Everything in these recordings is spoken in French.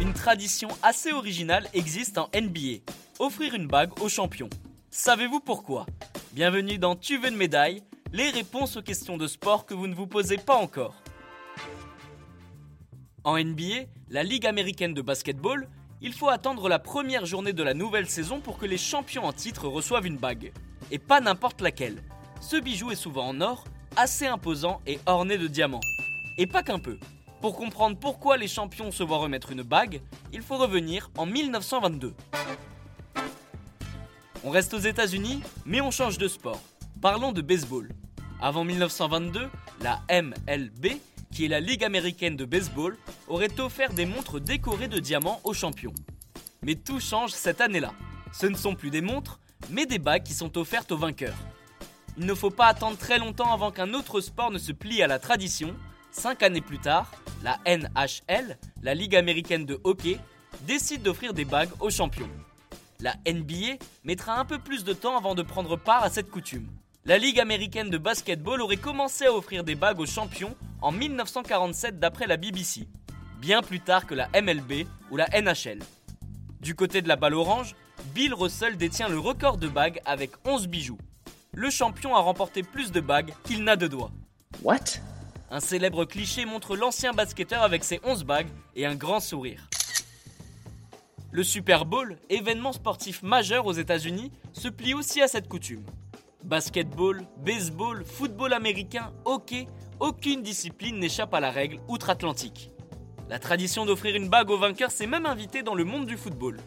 Une tradition assez originale existe en NBA. Offrir une bague aux champions. Savez-vous pourquoi? Bienvenue dans Tu veux une médaille? Les réponses aux questions de sport que vous ne vous posez pas encore. En NBA, la Ligue américaine de basketball, il faut attendre la première journée de la nouvelle saison pour que les champions en titre reçoivent une bague. Et pas n'importe laquelle. Ce bijou est souvent en or, assez imposant et orné de diamants. Et pas qu'un peu. Pour comprendre pourquoi les champions se voient remettre une bague, il faut revenir en 1922. On reste aux États-Unis, mais on change de sport. Parlons de baseball. Avant 1922, la MLB, qui est la Ligue américaine de baseball, aurait offert des montres décorées de diamants aux champions. Mais tout change cette année-là. Ce ne sont plus des montres, mais des bagues qui sont offertes aux vainqueurs. Il ne faut pas attendre très longtemps avant qu'un autre sport ne se plie à la tradition. Cinq années plus tard, la NHL, la Ligue américaine de hockey, décide d'offrir des bagues aux champions. La NBA mettra un peu plus de temps avant de prendre part à cette coutume. La Ligue américaine de basketball aurait commencé à offrir des bagues aux champions en 1947 d'après la BBC, bien plus tard que la MLB ou la NHL. Du côté de la balle orange, Bill Russell détient le record de bagues avec 11 bijoux. Le champion a remporté plus de bagues qu'il n'a de doigts. What? Un célèbre cliché montre l'ancien basketteur avec ses 11 bagues et un grand sourire. Le Super Bowl, événement sportif majeur aux États-Unis, se plie aussi à cette coutume. Basketball, baseball, football américain, hockey, aucune discipline n'échappe à la règle outre-Atlantique. La tradition d'offrir une bague au vainqueur s'est même invitée dans le monde du football.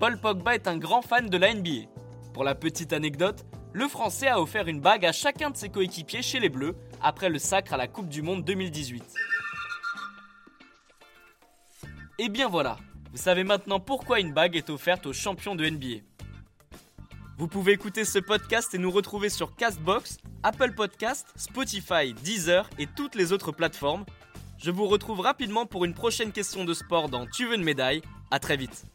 Paul Pogba est un grand fan de la NBA. Pour la petite anecdote, le Français a offert une bague à chacun de ses coéquipiers chez les Bleus après le sacre à la Coupe du Monde 2018. Et bien voilà, vous savez maintenant pourquoi une bague est offerte aux champions de NBA. Vous pouvez écouter ce podcast et nous retrouver sur Castbox, Apple Podcast, Spotify, Deezer et toutes les autres plateformes. Je vous retrouve rapidement pour une prochaine question de sport dans Tu veux une médaille. À très vite.